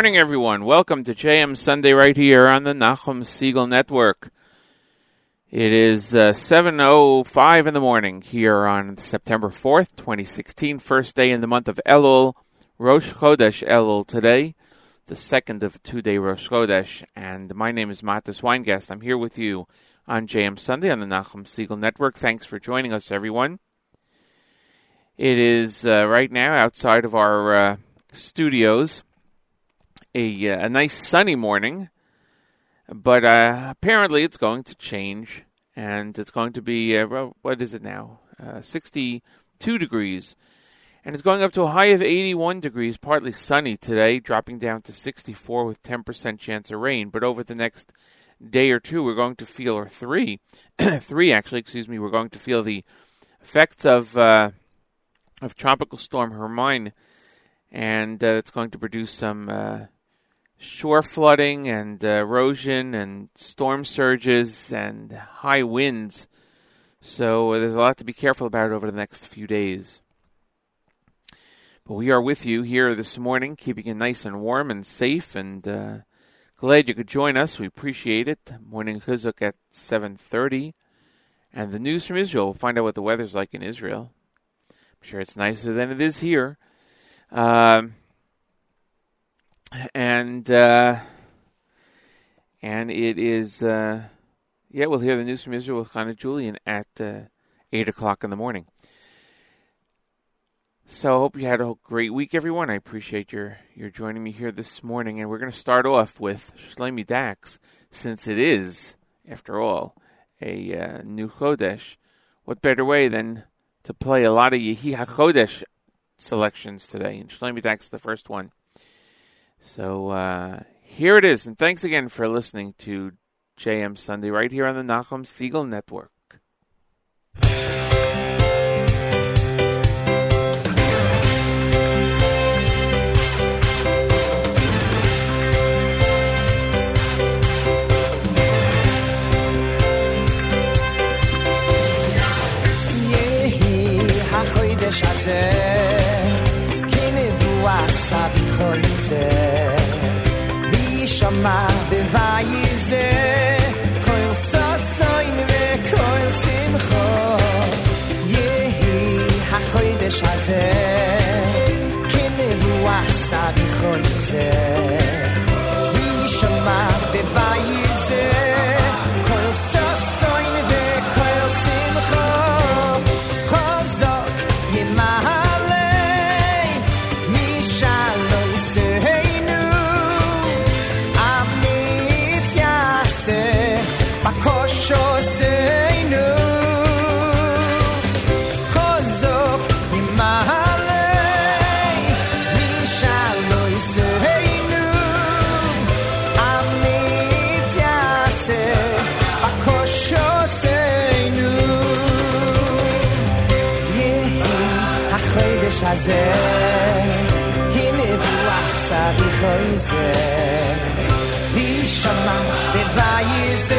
Morning, everyone. Welcome to JM Sunday right here on the Nachum Segal Network. It is uh, 7.05 in the morning here on September 4th, 2016, first day in the month of Elul, Rosh Chodesh Elul today, the second of two-day Rosh Chodesh, and my name is Matis Weingast. I'm here with you on JM Sunday on the Nachum Segal Network. Thanks for joining us, everyone. It is uh, right now outside of our uh, studios a, uh, a nice sunny morning, but uh, apparently it's going to change, and it's going to be uh, what is it now? Uh, 62 degrees, and it's going up to a high of 81 degrees, partly sunny today, dropping down to 64 with 10% chance of rain. But over the next day or two, we're going to feel, or three, three actually, excuse me, we're going to feel the effects of uh, of tropical storm Hermine, and uh, it's going to produce some uh, shore flooding and uh, erosion and storm surges and high winds. So uh, there's a lot to be careful about over the next few days. But we are with you here this morning, keeping it nice and warm and safe, and uh, glad you could join us. We appreciate it. Morning chizuk at 7:30, and the news from Israel. We'll find out what the weather's like in Israel. I'm sure it's nicer than it is here. Um, and uh, and it is uh, yeah. We'll hear the news from Israel with Hannah Julian at uh, eight o'clock in the morning. So I hope you had a great week, everyone. I appreciate your your joining me here this morning, and we're going to start off with Shlomi Dax, since it is, after all, a uh, new Chodesh. What better way than to play a lot of Yehi HaChodesh selections today? And Shlomi Dax is the first one. So uh, here it is, and thanks again for listening to JM Sunday right here on the Nachum Segal Network. שמע, דער וואיס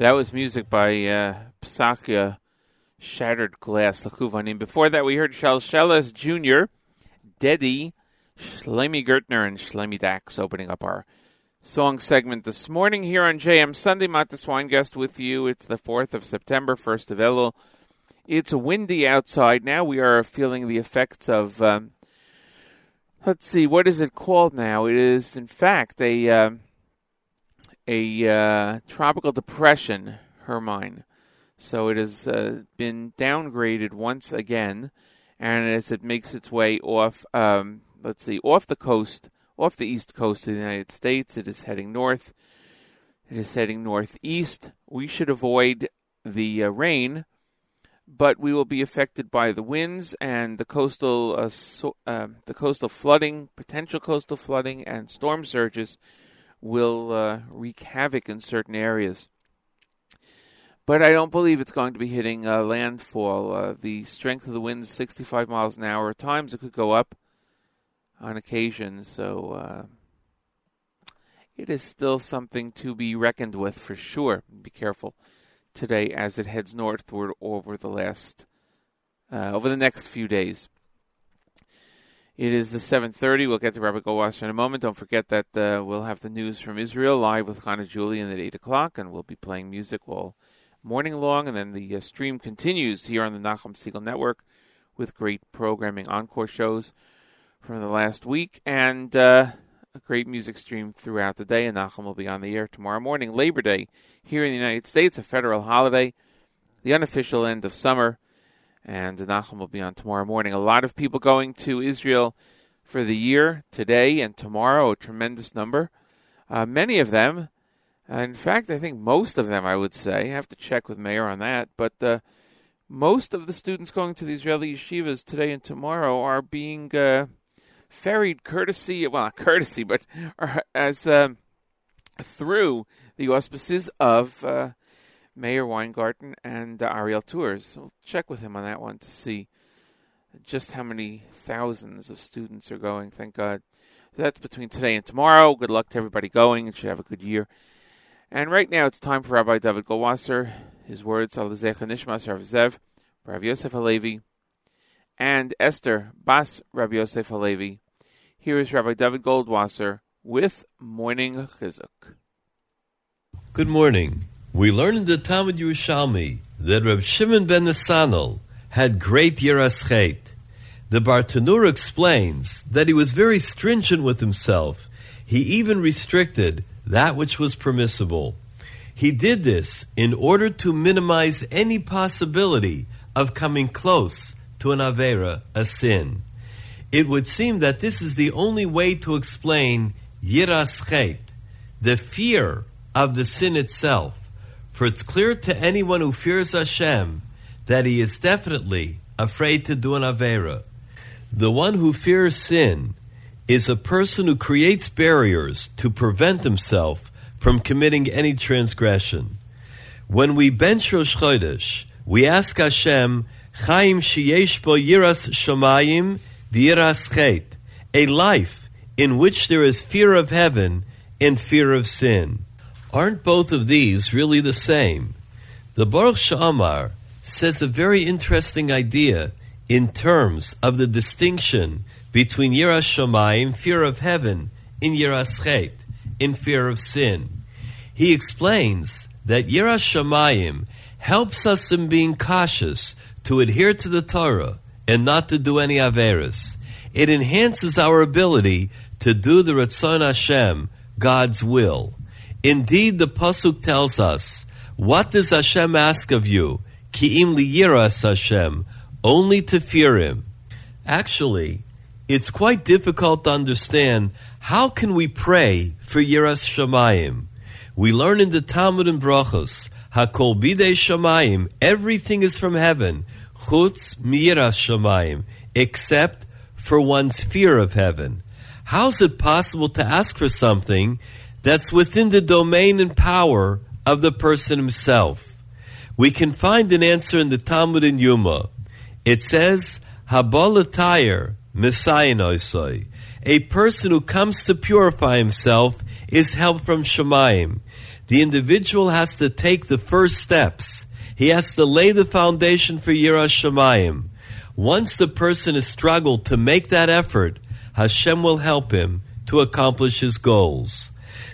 That was music by uh, Psakia, Shattered Glass. Before that, we heard Shalshelas Jr., Dedi, Shlomi Gertner, and Shlomi Dax opening up our song segment this morning here on JM Sunday. Matis Weingast with you. It's the 4th of September, 1st of Elul. It's windy outside now. We are feeling the effects of, um, let's see, what is it called now? It is, in fact, a. Um, a uh, tropical depression, Hermine. So it has uh, been downgraded once again, and as it makes its way off, um, let's see, off the coast, off the east coast of the United States, it is heading north. It is heading northeast. We should avoid the uh, rain, but we will be affected by the winds and the coastal, uh, so, the coastal flooding, potential coastal flooding, and storm surges will uh, wreak havoc in certain areas. But I don't believe it's going to be hitting uh, landfall. Uh, the strength of the winds 65 miles an hour. At times it could go up on occasion, so uh, it is still something to be reckoned with for sure. Be careful today as it heads northward over the last uh, over the next few days. It is the 7.30. We'll get to Rabbi Goldwasser in a moment. Don't forget that uh, we'll have the news from Israel live with Chana Julian at 8 o'clock, and we'll be playing music all morning long. And then the uh, stream continues here on the Nachum Segal Network with great programming, encore shows from the last week, and uh, a great music stream throughout the day. And Nachum will be on the air tomorrow morning, Labor Day, here in the United States, a federal holiday, the unofficial end of summer and Nachum will be on tomorrow morning. A lot of people going to Israel for the year today and tomorrow, a tremendous number. Uh, many of them, uh, in fact, I think most of them, I would say, I have to check with Meir on that, but uh, most of the students going to the Israeli yeshivas today and tomorrow are being uh, ferried courtesy, well, not courtesy, but as um, through the auspices of Meir Weingarten and uh, Ariel Tours. So we'll check with him on that one to see just how many thousands of students are going. Thank God. So that's between today and tomorrow. Good luck to everybody going. and should have a good year. And right now it's time for Rabbi David Goldwasser. His words are Lezecha Nishmas Rav Zev, Rav Yosef Halevi, and Esther Bas Rabbi Yosef Halevi. Here is Rabbi David Goldwasser with Morning Chizuk. Good morning. We learn in the Talmud Yerushalmi that Reb Shimon ben Nesanel had great yiraschet. The Bartenura explains that he was very stringent with himself. He even restricted that which was permissible. He did this in order to minimize any possibility of coming close to an avera, a sin. It would seem that this is the only way to explain yiraschet, the fear of the sin itself. For it's clear to anyone who fears Hashem that he is definitely afraid to do an Avera. The one who fears sin is a person who creates barriers to prevent himself from committing any transgression. When we bench Rosh Chodesh, we ask Hashem, Chaim sheyesh bo yiras shomayim v'yiras chet, a life in which there is fear of heaven and fear of sin. Aren't both of these really the same? The Baruch She'amar says a very interesting idea in terms of the distinction between Yiras Shamayim, fear of heaven, in Yiras Chet, in fear of sin. He explains that Yiras Shamayim helps us in being cautious to adhere to the Torah and not to do any Averis. It enhances our ability to do the Ratzon Hashem, God's will. Indeed, the pasuk tells us, "What does Hashem ask of you? Ki'im liyiras Hashem, only to fear Him." Actually, it's quite difficult to understand how can we pray for yiras shamayim. We learn in the Talmud and Brachos, "Hakol bidei shamayim," everything is from heaven, chutz miyiras shamayim, except for one's fear of heaven. How is it possible to ask for something? That's within the domain and power of the person himself. We can find an answer in the Talmud in Yuma. It says, Habalatayr Messiah A person who comes to purify himself is helped from Shemaim. The individual has to take the first steps. He has to lay the foundation for Yirah Shemaim. Once the person has struggled to make that effort, Hashem will help him to accomplish his goals.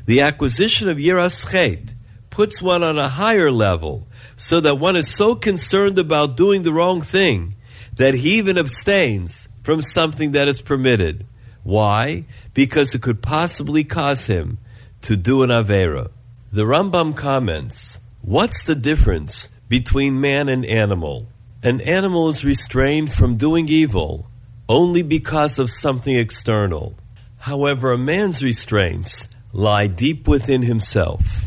The acquisition of Yiras Chet puts one on a higher level so that one is so concerned about doing the wrong thing that he even abstains from something that is permitted. Why? Because it could possibly cause him to do an Avera. The Rambam comments What's the difference between man and animal? An animal is restrained from doing evil only because of something external. However, a man's restraints lie deep within himself.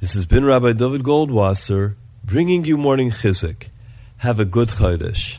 This has been Rabbi David Goldwasser bringing you morning chizuk. Have a good Chodesh.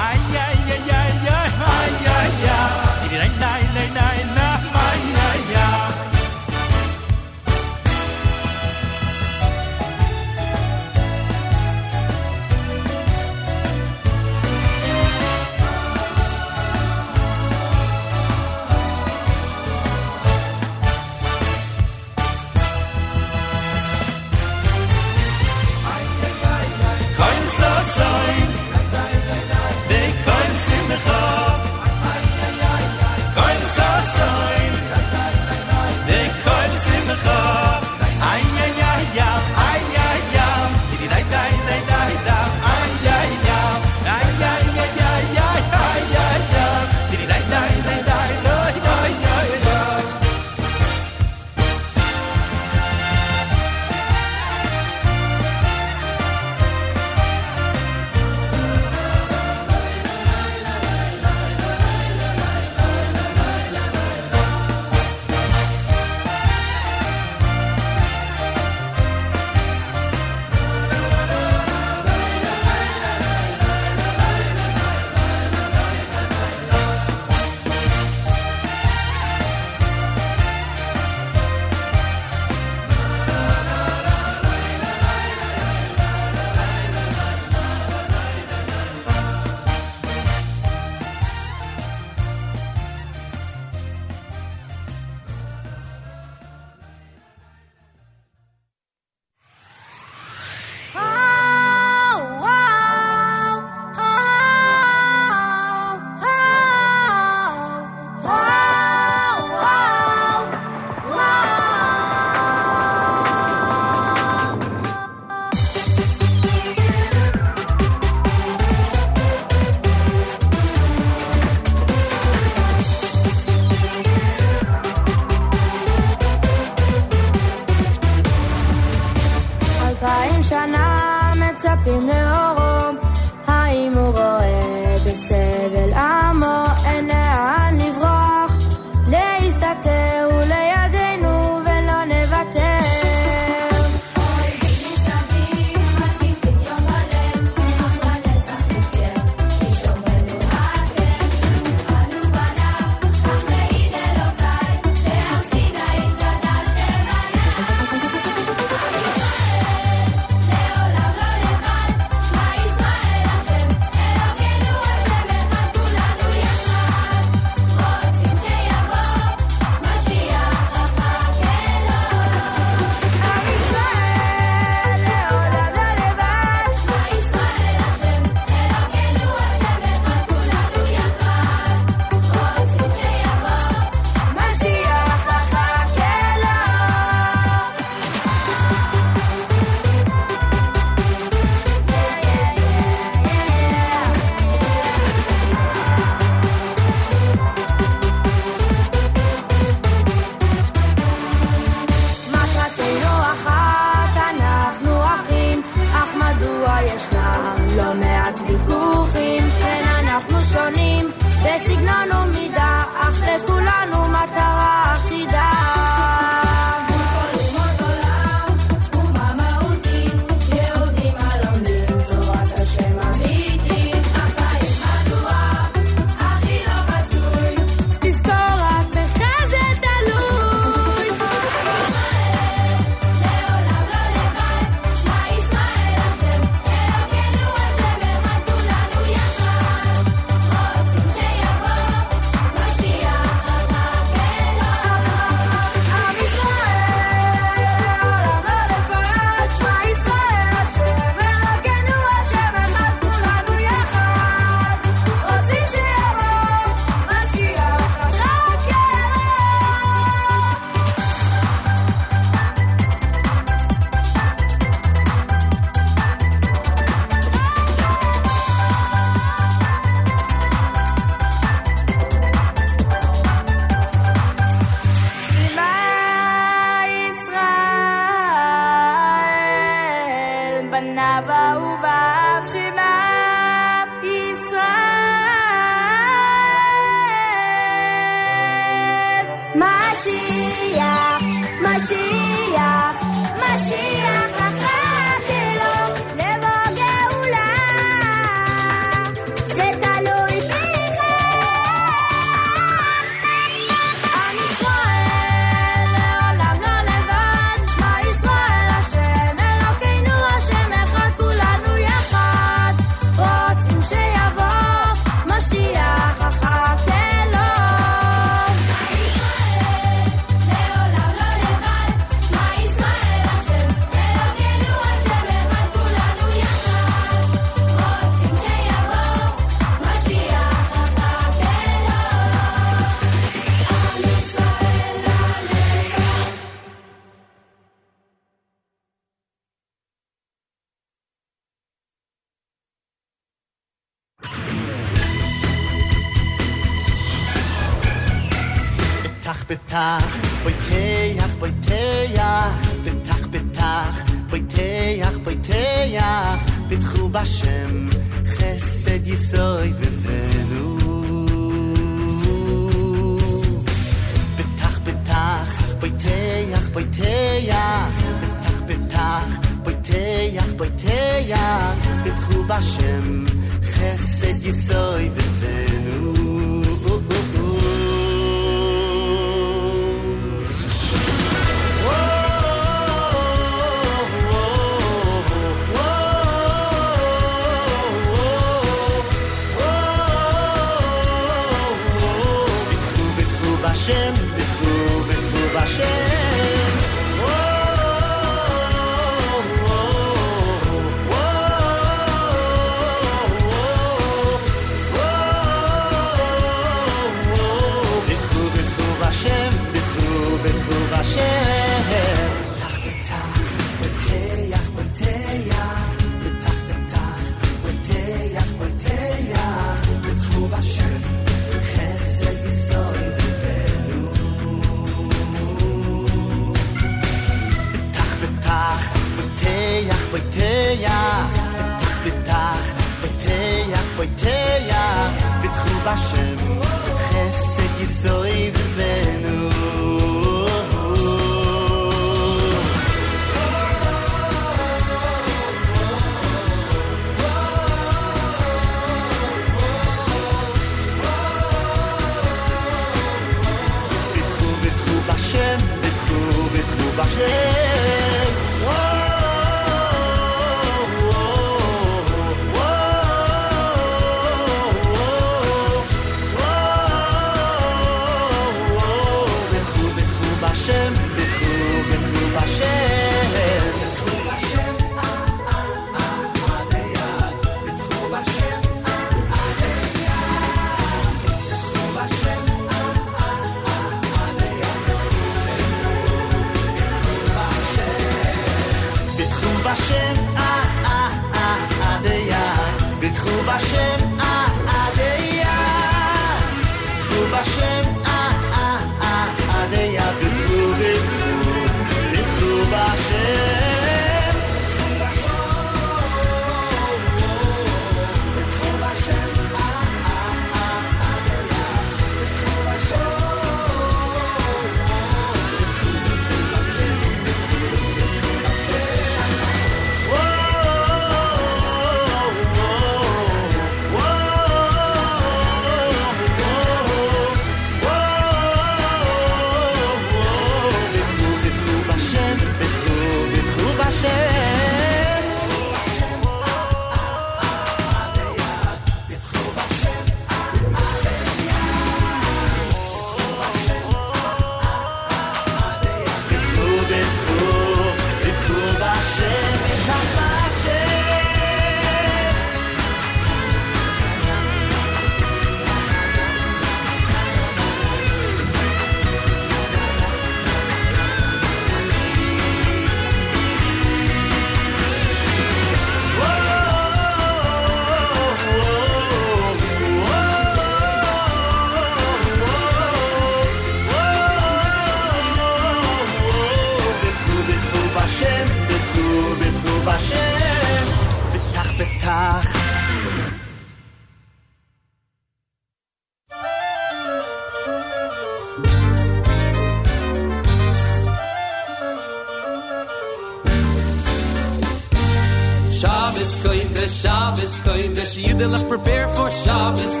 Prepare for Shabbos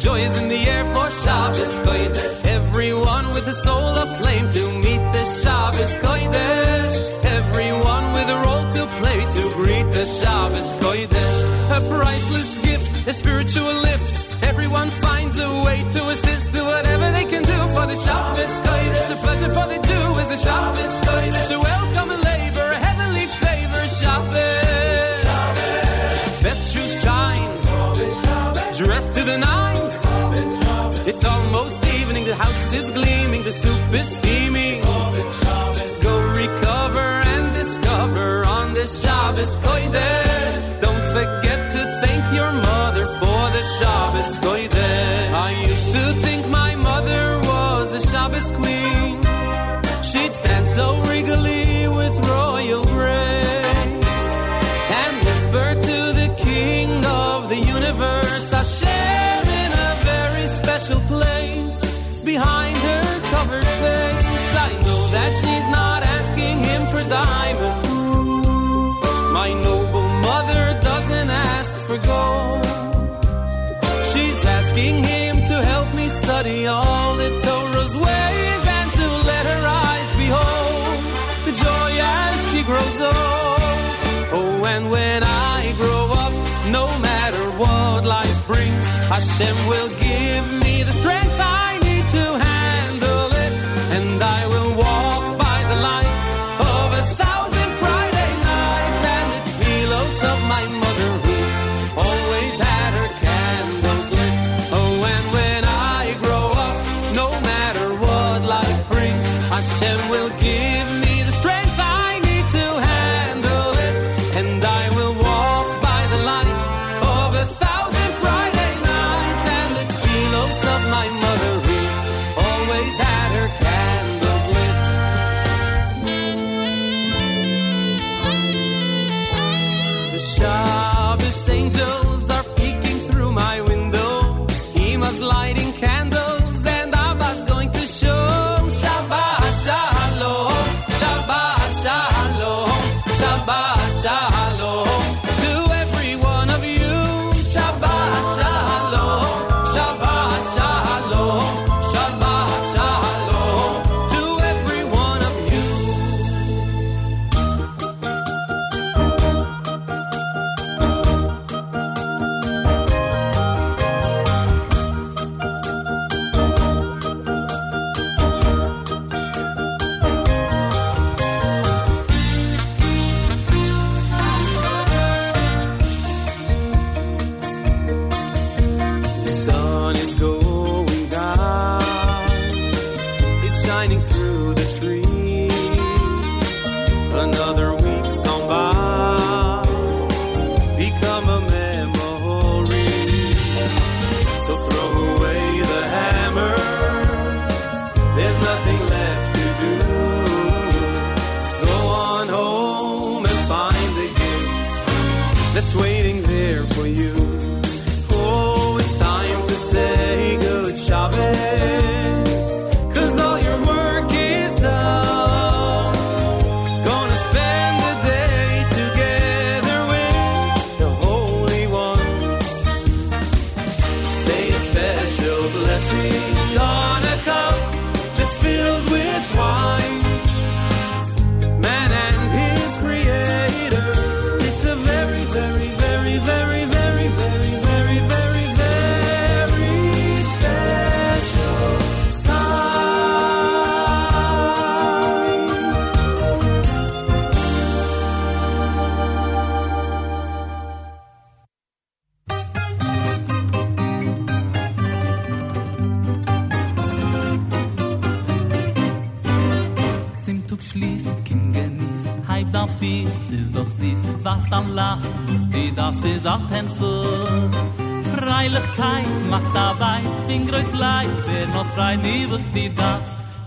Joy is in the air for Shabbos Kodesh. And will give me the strength.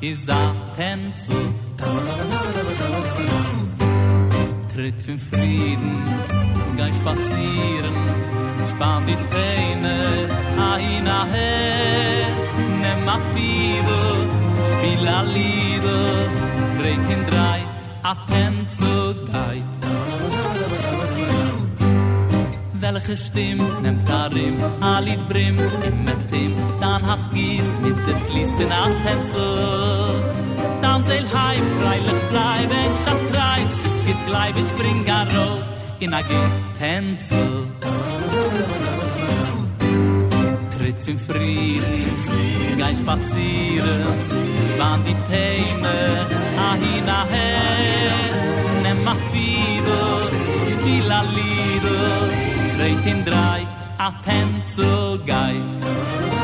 is a zu tritt für frieden gei spazieren span die teine ai na he ne ma fido spiel a lido trink in drei attent zu dai welche stimm nem a ali brim im metim dann hat's gies mit de flies bin attent in a getänzel. Tritt fin friere, gein spazieren, span die Teime, a ah, hin a her, nem a fide spiel a liedel, dreit in drei, a tänzel geif.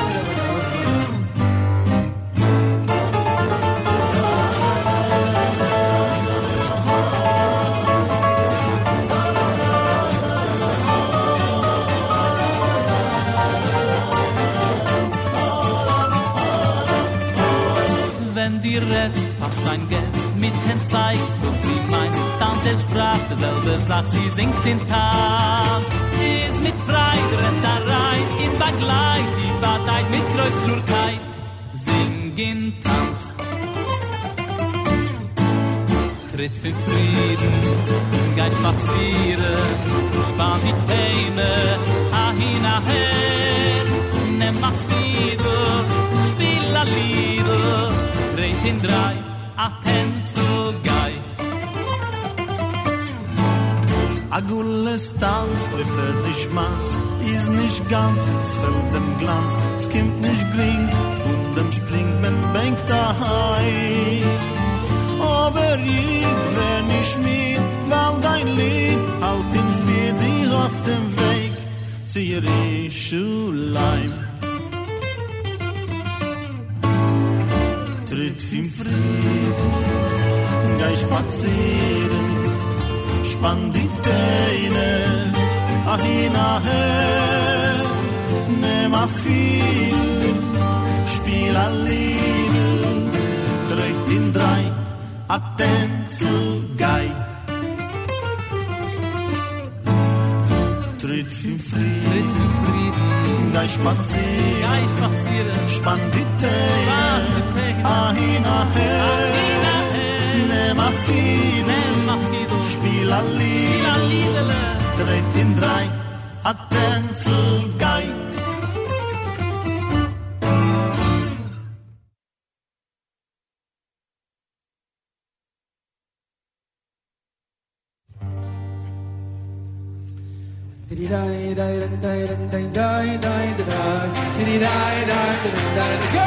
mir red, hab dein Geld mit den Zeigst, du sie wie mein dann es sprach, derselbe Satz, sie singt den Tag. Ist mit Freit, rett da rein, in Bagleit, die Partei mit Kreuz zur Teil, sing in Tanz. Tritt für Frieden, geit spazieren, spart die Peine, ah, ahin ahin, nimm mach wieder, spiel a Lieder, dreht in drei, atent zu gei. A gulles Tanz, oi für dich Manns, is nicht ganz, es fällt dem Glanz, es kimmt nicht gring, und dem springt men bänk daheim. Aber ich wär nicht mit, weil dein Lied halt in für dir auf dem Weg zu Jerusalem. Tritt im Frieden, geh spazieren, spann die Teine, ahin aher, nimm a viel, spiel a Lied, dreht in drei, a Tänzel gei. Tritt im Frieden, gleich spazieren. Gleich spazieren. Spann bitte, ahina ne machido, spiel a Liedele, dreht in drei, attenzel geil. Let's go!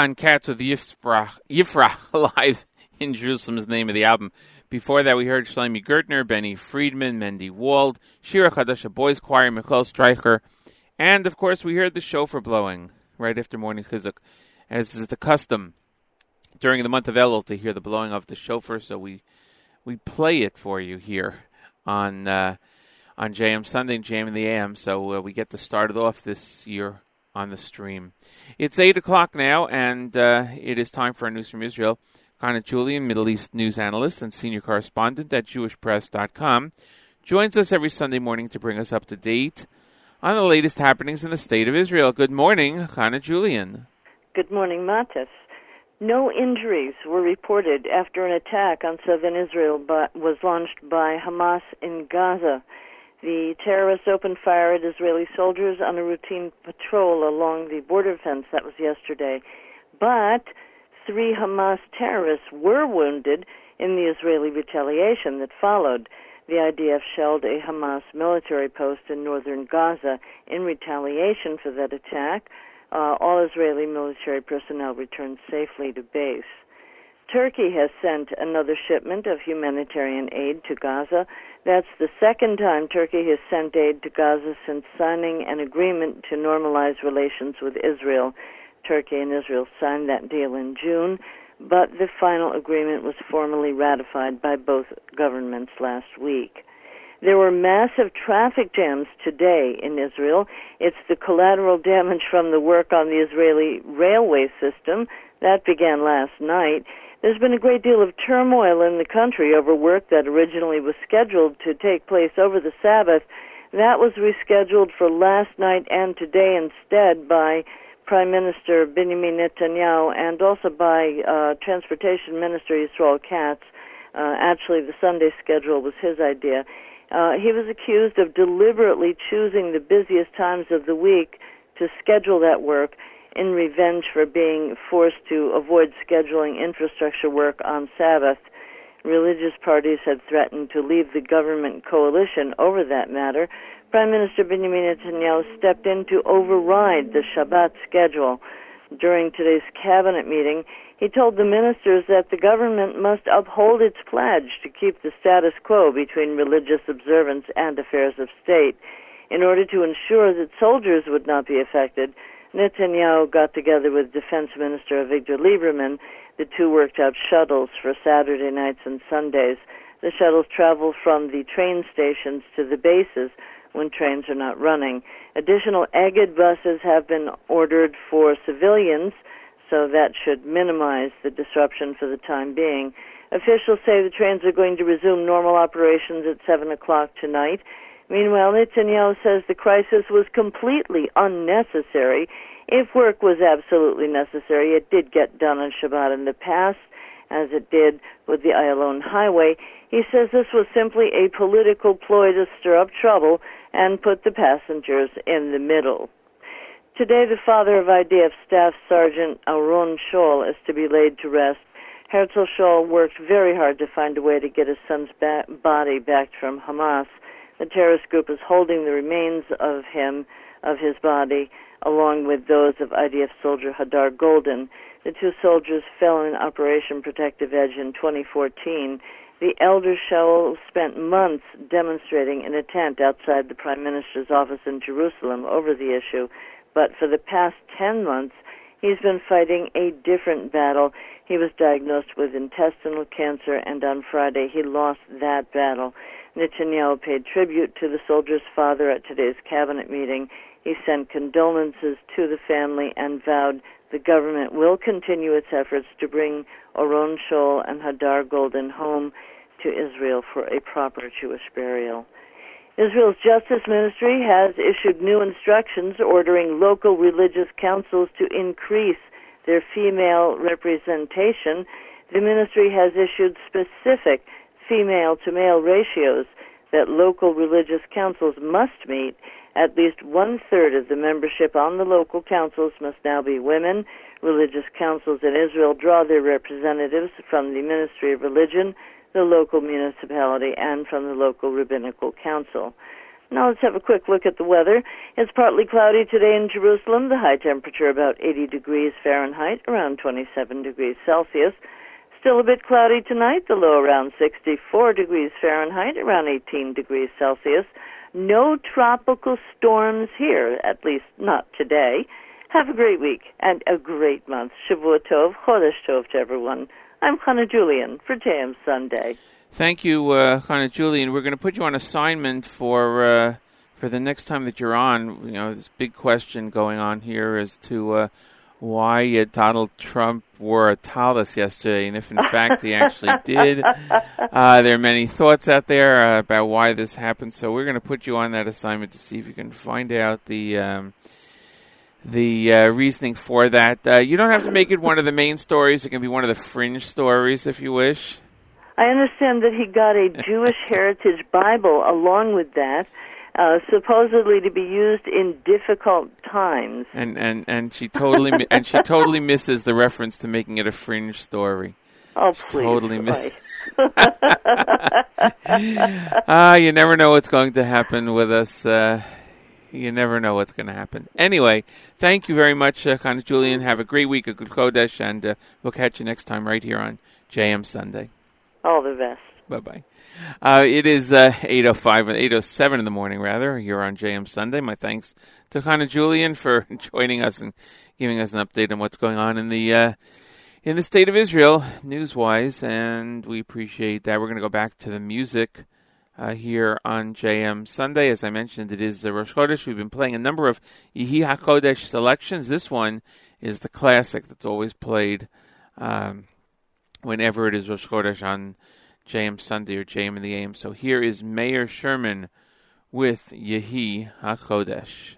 Eitan Katz with Yifrach, Yifrach live in Jerusalem is the name of the album. Before that, we heard Shlomi Gertner, Benny Friedman, Mendy Wald, Shira Chadasha Boys Choir, Michael Streicher, and of course, we heard the shofar blowing right after morning chizuk, as is the custom during the month of Elul to hear the blowing of the shofar. So we we play it for you here on uh, on JM Sunday JM in the AM. So uh, we get to start it off this year on the stream. It's eight o'clock now, and uh, it is time for our news from Israel. Hannah Julian, Middle East news analyst and senior correspondent at JewishPress.com, joins us every Sunday morning to bring us up to date on the latest happenings in the state of Israel. Good morning, Hannah Julian. Good morning, Matis. No injuries were reported after an attack on southern Israel but was launched by Hamas in Gaza. The terrorists opened fire at Israeli soldiers on a routine patrol along the border fence. That was yesterday. But three Hamas terrorists were wounded in the Israeli retaliation that followed. The IDF shelled a Hamas military post in northern Gaza in retaliation for that attack. Uh, all Israeli military personnel returned safely to base. Turkey has sent another shipment of humanitarian aid to Gaza. That's the second time Turkey has sent aid to Gaza since signing an agreement to normalize relations with Israel. Turkey and Israel signed that deal in June, but the final agreement was formally ratified by both governments last week. There were massive traffic jams today in Israel. It's the collateral damage from the work on the Israeli railway system. That began last night. There's been a great deal of turmoil in the country over work that originally was scheduled to take place over the Sabbath. That was rescheduled for last night and today instead by Prime Minister Benjamin Netanyahu and also by uh, Transportation Minister Yisrael Katz. Uh, actually, the Sunday schedule was his idea. Uh, he was accused of deliberately choosing the busiest times of the week to schedule that work in revenge for being forced to avoid scheduling infrastructure work on Sabbath. Religious parties had threatened to leave the government coalition over that matter. Prime Minister Benjamin Netanyahu stepped in to override the Shabbat schedule. During today's cabinet meeting, he told the ministers that the government must uphold its pledge to keep the status quo between religious observance and affairs of state. In order to ensure that soldiers would not be affected, Netanyahu got together with Defense Minister Avigdor Lieberman. The two worked out shuttles for Saturday nights and Sundays. The shuttles travel from the train stations to the bases when trains are not running. Additional Egged buses have been ordered for civilians, so that should minimize the disruption for the time being. Officials say the trains are going to resume normal operations at 7 o'clock tonight. Meanwhile, Netanyahu says the crisis was completely unnecessary. If work was absolutely necessary, it did get done on Shabbat in the past, as it did with the Ayalon Highway. He says this was simply a political ploy to stir up trouble and put the passengers in the middle. Today, the father of IDF Staff Sergeant Oron Shaul is to be laid to rest. Herzl Shaul worked very hard to find a way to get his son's ba- body back from Hamas. The terrorist group is holding the remains of him, of his body, along with those of IDF soldier Hadar Goldin. The two soldiers fell in Operation Protective Edge in 2014. The elder Shaul spent months demonstrating in a tent outside the Prime Minister's office in Jerusalem over the issue, but for the past 10 months, he's been fighting a different battle. He was diagnosed with intestinal cancer, and on Friday he lost that battle. Netanyahu paid tribute to the soldier's father at today's cabinet meeting. He sent condolences to the family and vowed the government will continue its efforts to bring Oron Shaul and Hadar Goldin home to Israel for a proper Jewish burial. Israel's Justice Ministry has issued new instructions ordering local religious councils to increase their female representation. The ministry has issued specific female to male ratios that local religious councils must meet. At least one third of the membership on the local councils must now be women. Religious councils in Israel draw their representatives from the Ministry of Religion, the local municipality, and from the local rabbinical council. Now let's have a quick look at the weather. It's partly cloudy today in Jerusalem. The high temperature about 80 degrees Fahrenheit, around 27 degrees Celsius. Still a bit cloudy tonight. The low around 64 degrees Fahrenheit, around 18 degrees Celsius. No tropical storms here, at least not today. Have a great week and a great month. Shavua Tov, Chodesh Tov to everyone. I'm Hannah Julian for JM Sunday. Thank you, uh, Hannah Julian. We're going to put you on assignment for uh, for the next time that you're on. You know, this big question going on here is to uh, why Donald Trump wore a tallis yesterday, and if in fact he actually did. Uh, there are many thoughts out there uh, about why this happened, so we're going to put you on that assignment to see if you can find out the. Um, the uh, reasoning for that. Uh, you don't have to make it one of the main stories. It can be one of the fringe stories if you wish. I understand that he got a Jewish Heritage Bible along with that, uh, supposedly to be used in difficult times. and and and she totally mi- and she totally misses the reference to making it a fringe story. Oh, She please. totally miss. Right. Ah, you never know what's going to happen with us. Uh, you never know what's going to happen. Anyway, thank you very much, uh, Connie Julian. Have a great week, a good Chodesh, and uh, we'll catch you next time right here on JM Sunday. All the best. Bye bye. Uh, it is uh, 8.05, 8.07 in the morning, rather. You're on JM Sunday. My thanks to Hannah Julian for joining us and giving us an update on what's going on in the uh, in the state of Israel, news-wise, and we appreciate that. We're going to go back to the music uh, here on JM Sunday. As I mentioned, it is uh, Rosh Chodesh. We've been playing a number of Yehi HaChodesh selections. This one is the classic that's always played um, whenever it is Rosh Chodesh on JM Sunday or JM in the AM. So here is Mayor Sherman with Yehi HaChodesh.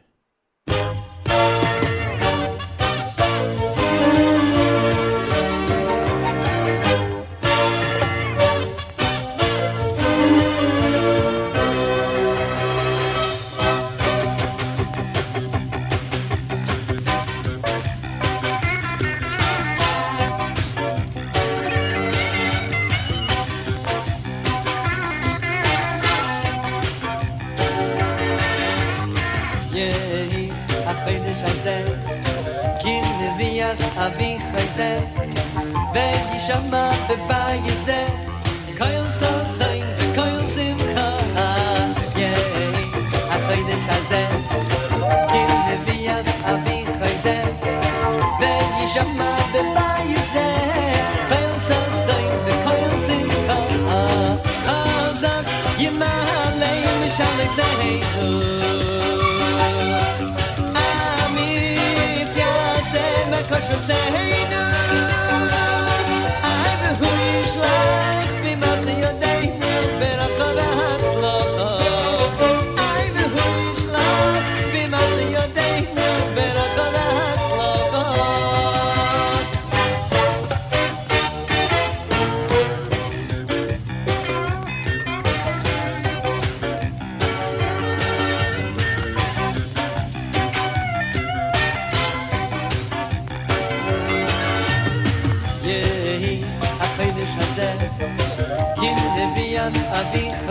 Amin, just say my question, say no.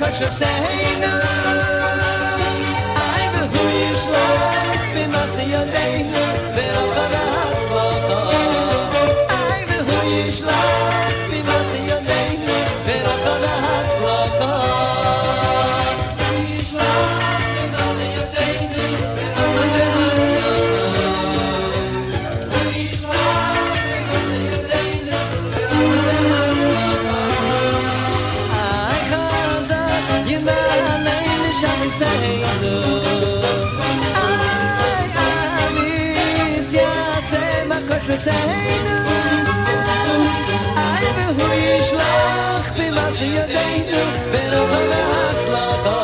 kosher seinu Ay Ve'ochad hatzlocho Ay behu yishlach bimas zijn. Hij wil hoe je slaagt, wil wat je benen, wil op een hartslag. Oh.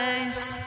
Outer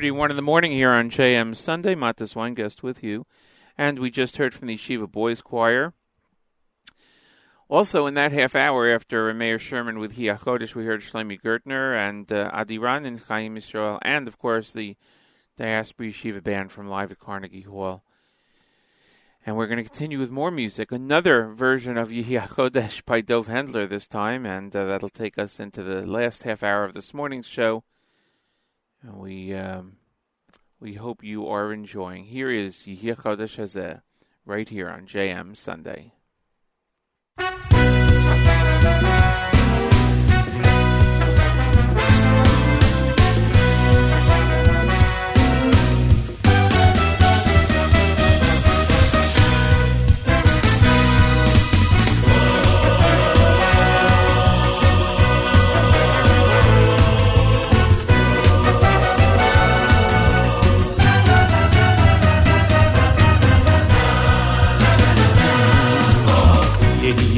8.31 in the morning here on JM Sunday. Matas Weingast with you. And we just heard from the Shiva Boys Choir. Also, in that half hour after Mayor Sherman with Yehi HaChodesh, we heard Shlomi Gertner and uh, Adi Ran and Chaim Israel, and of course the Diaspora Yeshiva Band from live at Carnegie Hall. And we're going to continue with more music. Another version of Yehi by Dov Hendler this time, and uh, that'll take us into the last half hour of this morning's show. And we um, we hope you are enjoying. Here is Yehi Hazeh, right here on JM Sunday.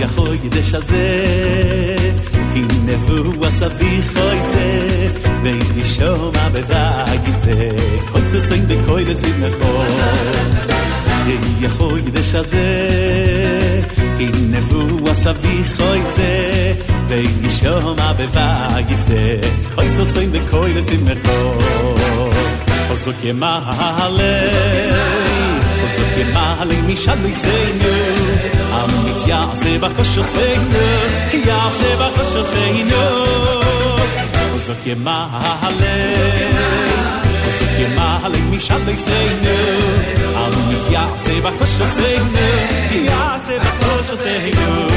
יחוי דש הזה הנה והוא הסבי חוי זה ואין לי שום הבדג זה כל צוסים וכל עשים נכון. הנה יחוי דש הזה הנה והוא הסבי חוי זה ואין לי שום הבדג זה כל צוסים וכל עשים נכון. חוזוק ימלא חוזוק ימלא משל ביסיינו אמיץ יעשה בקושותינו, יעשה בקושותינו. חוזק ימלא, חוזק ימלא משל יסיינו, אמיץ יעשה בקושותינו, יעשה בקושותינו.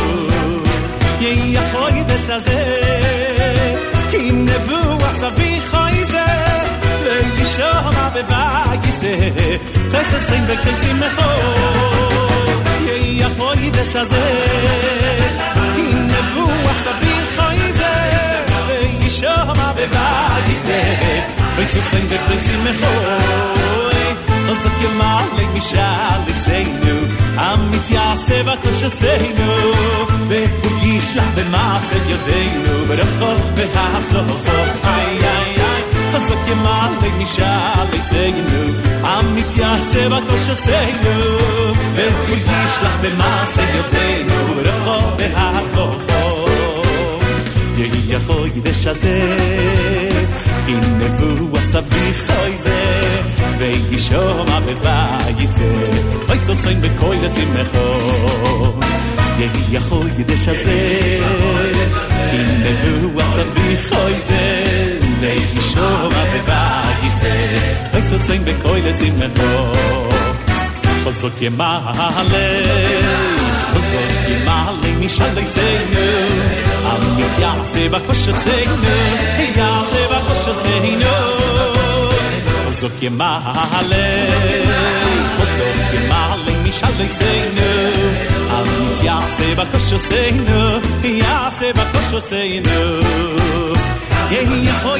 יהי החוידש הזה, כי נבוא סבי חויזה, וישומע בבייסה, כססים וכסים נכו. יהי החוידש הזה, כי נבוא סבי חויזה, וישומע בבייסה, כססים וכסים נכו. חזק ימלא משל יחסנו, אמיץ יעשה בקושתנו, והוא ישלח במעשה ידינו, ברחוב והצלוחו, nishal segnu am mit ya seva kosh segnu ve hu yishlach be ma se yotenu rakho be hat kho yehi ya kho yide shate in ne vu asavi khoyze ve yishom a be yise oy so sein be koy de sim kho yehi ya kho yide shate in ne vu asavi khoyze ve yishom a beva se so sein be koile sin me ro so ke male so ke male ni sha dai ne a mit ja se ba ko sho se ne e ja se ba ko sho se ne no so ke male so ke male ni sha dai se ne a mi ja se ba ko se ne ja se ba ko se ne e hi ho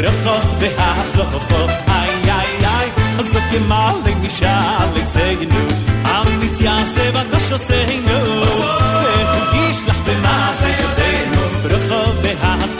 ברכה בהאס לא קופ איי איי איי אז את מאל דגשאל זייגן דו אמ ניצ יאסב דש שוסיינו ווען במה זה מאז יודיינו ברכה בהאס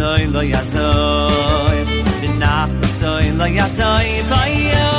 soy lo ya soy bin nach soy lo ya soy vay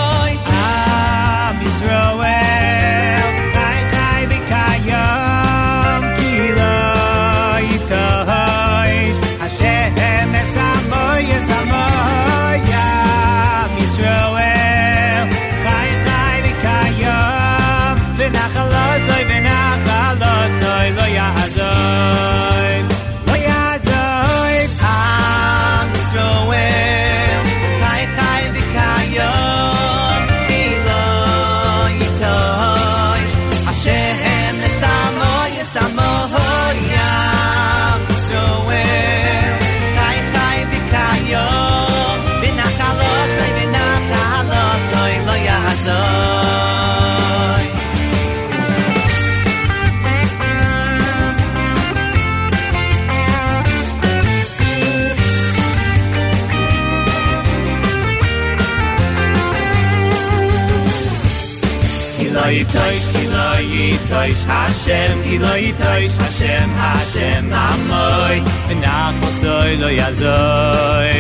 toish Hashem, ki lo i toish Hashem, Hashem, amoy. Venach lo soy lo yazoy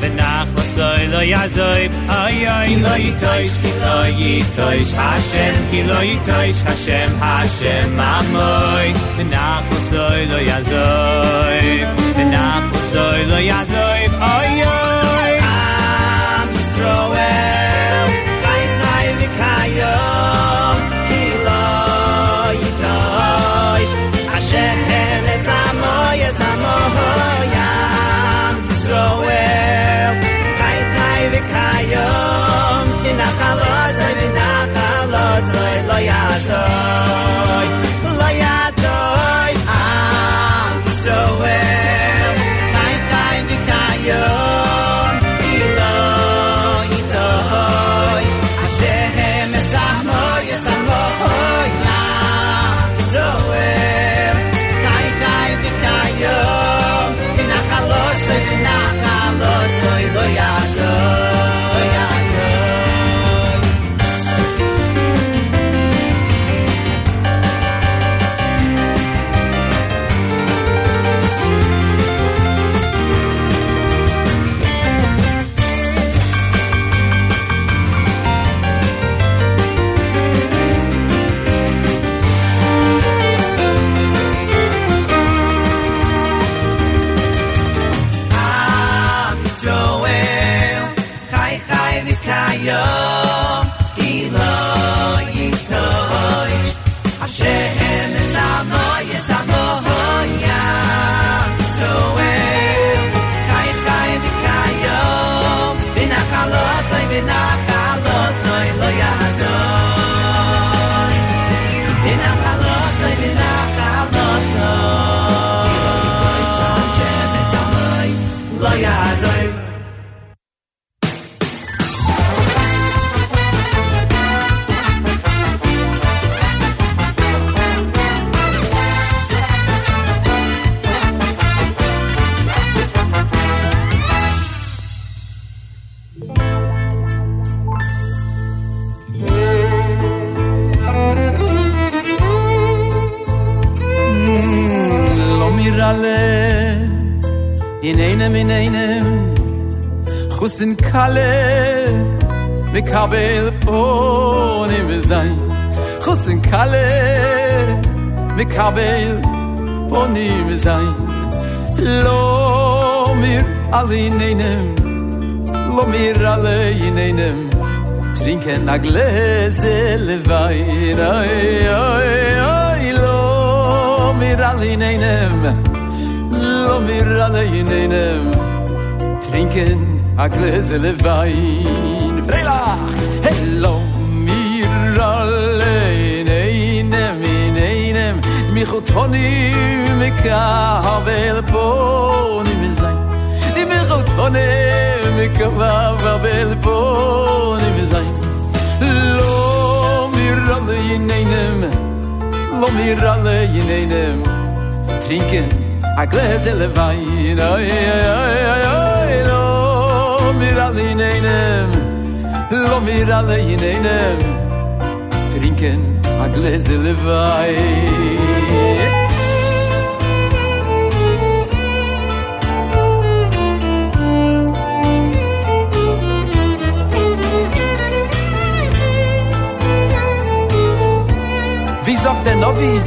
Venach lo soy lo yazoy. Ay, ay, lo i toish Ki lo i toish Hashem, ki lo i toish Hashem, Hashem, amoy. Venach lo lo yazoy Venach lo lo yazoy. Ay, ay. Schäme in einem Chus in Kalle Me Kabel Pony Me Sein. Chus in Kalle Me Kabel Pony Sein. Lo mir Alle in einem Lo mir alle in einem. Trinken a Gläse Levai Ai, ai, ai Lo mir alle in einem Lo mir alle in einem. lo mir alle einem trinken a gläsele wein. Freilach hello mir alle in einem mich einem mi honi mi ka habel po ni mi zain di mi hot honi mi ka habel po ni mi zain lo mir alle einem lo mir alle einem trinken a glaze levain oy oy oy oy lo mir alle nenem lo mir alle nenem. Trinken a glaze levain Wie sagt der Novi?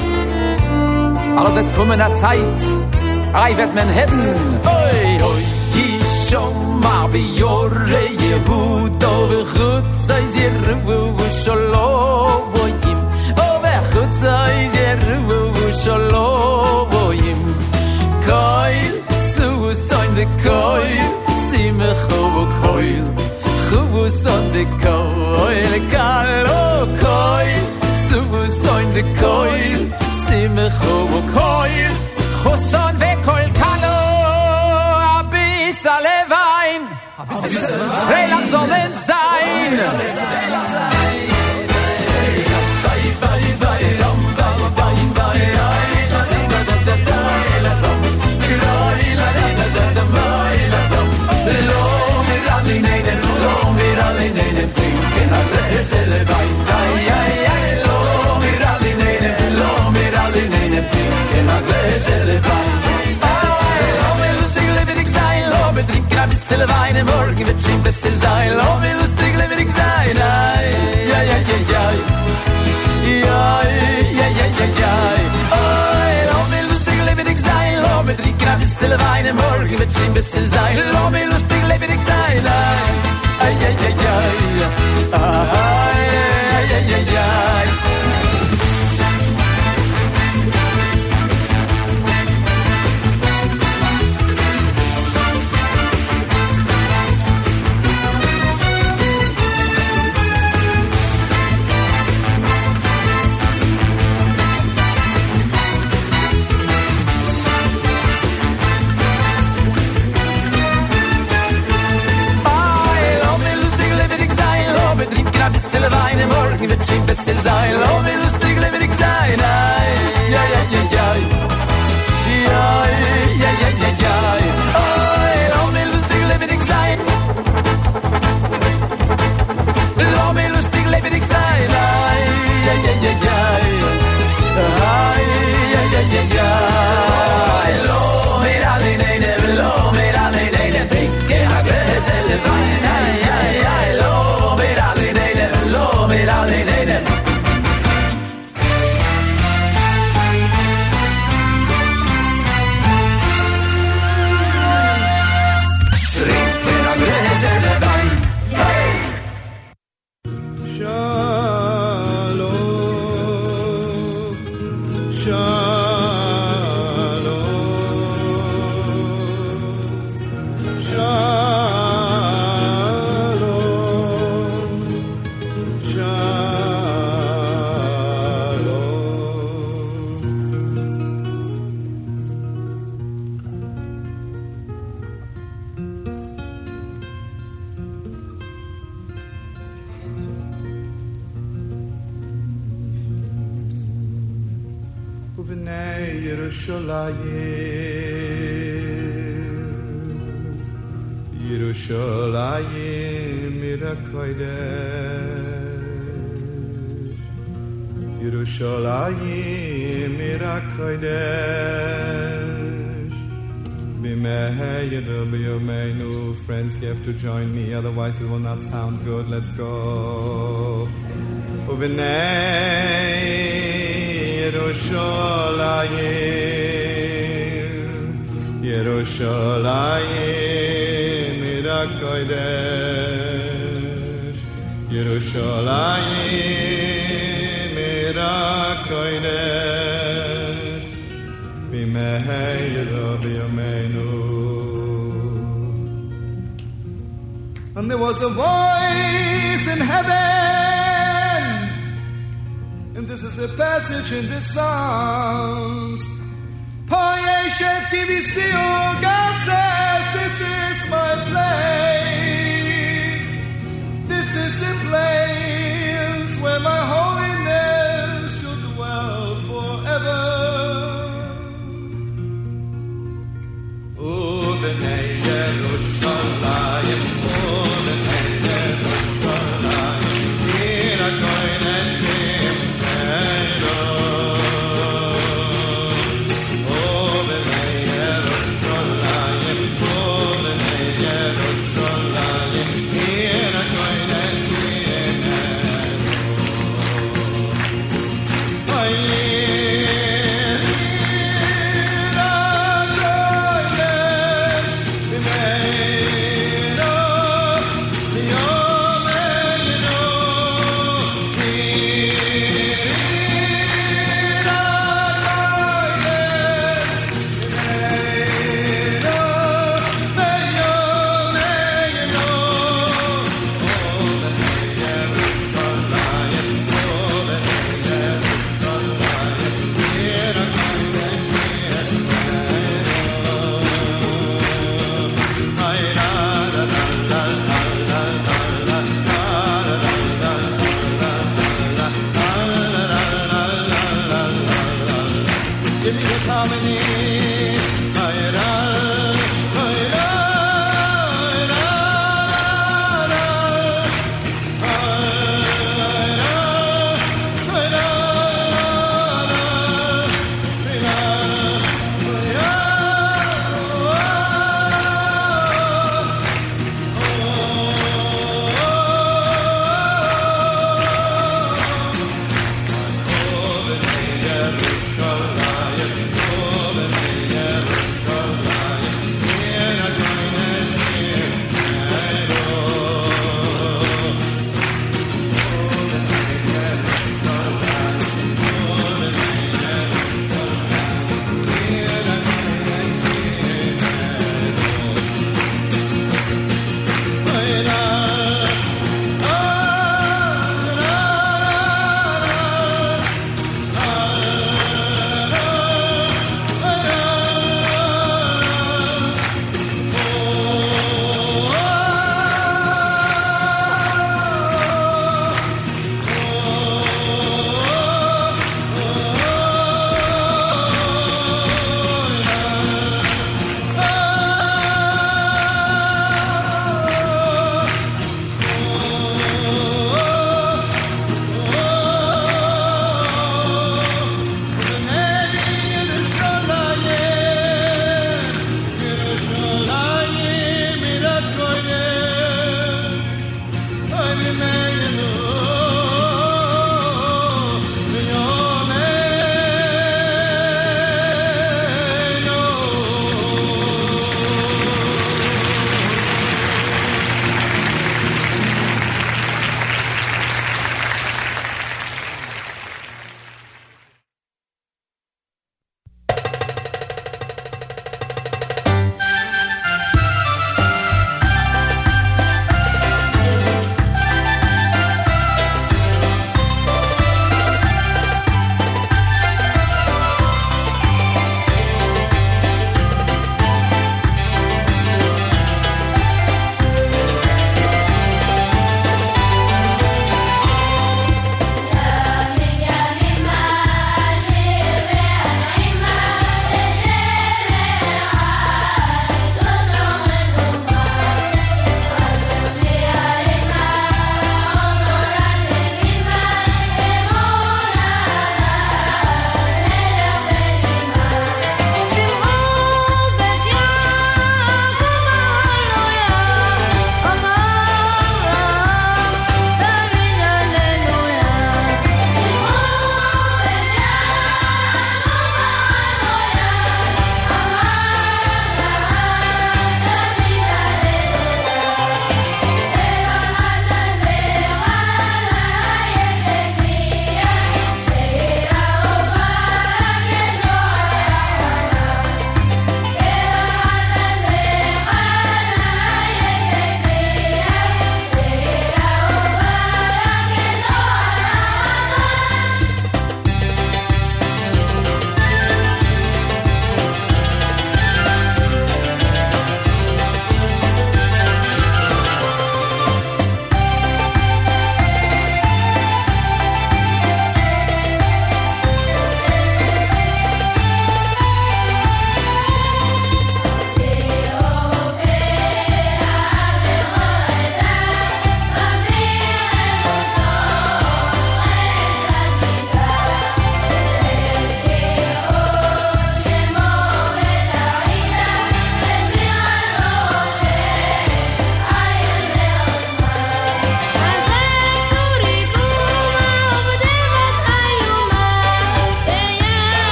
Aber wird kommen a Zeit, I vet men hidden. Hoi, hoi. Ki shoma vi yore ye buto ve chutzai zir wo sholo voyim. O ve chutzai zir vuvu sholo voyim. Koil, suhu soin de koil, si me chovo koil. Chovo soin de koil, kalo koil. Suhu soin de koil, si me chovo koil. Ve Hey, langsam sein! Lo mirar bissel weine morgen wird sie bissel sein. Lo mir lustig lebe ich sein. Ja ja ja ja ja ja ja ja ja lo mir lustig lebe ich sein. Lo mir trink ein bissel morgen wird sie bissel sein. Lo mir lustig lebe ich sein. Ja ja ja ja ja ja Schein bissel sein, lau mir das Ding lebe nicht sein, nein, ja, ja, ja, ja, ja, ja, ja, ja, ja, ja, ja, ja, ja,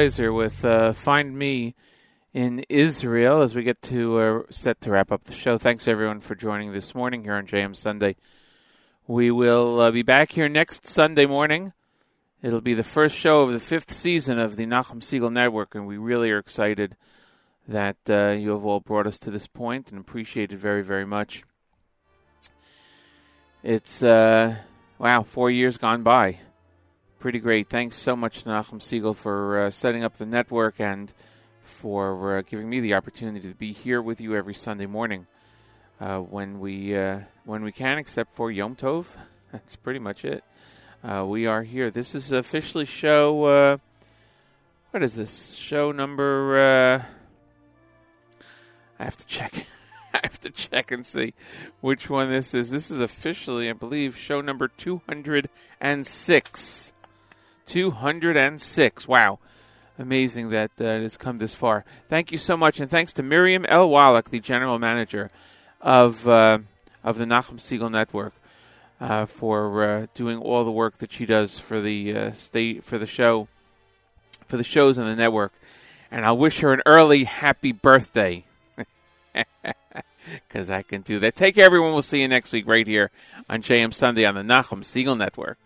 Glazer with uh, Find Me in Israel as we get to uh, set to wrap up the show. Thanks everyone for joining this morning here on JM Sunday. We will uh, be back here next Sunday morning. It'll be the first show of the fifth season of the Nachum Segal Network, and we really are excited that uh, you have all brought us to this point and appreciate it very, very much. It's, uh, wow, four years gone by pretty great. Thanks so much, Nachum Segal, for uh, setting up the network and for uh, giving me the opportunity to be here with you every Sunday morning uh, when we uh, when we can, except for Yom Tov. That's pretty much it. Uh, we are here. This is officially show. Uh, what is this show number? I have to check. I have to check and see which one this is. This is officially, I believe, show number 206. 206. Wow. Amazing that uh, it has come this far. Thank you so much. And thanks to Miriam L. Wallach, the general manager of, uh, of the Nachum Segal Network, uh, for uh, doing all the work that she does for the uh, state for the show, for the shows on the network. And I'll wish her an early happy birthday because I can do that. Take care, everyone. We'll see you next week right here on JM Sunday on the Nachum Segal Network.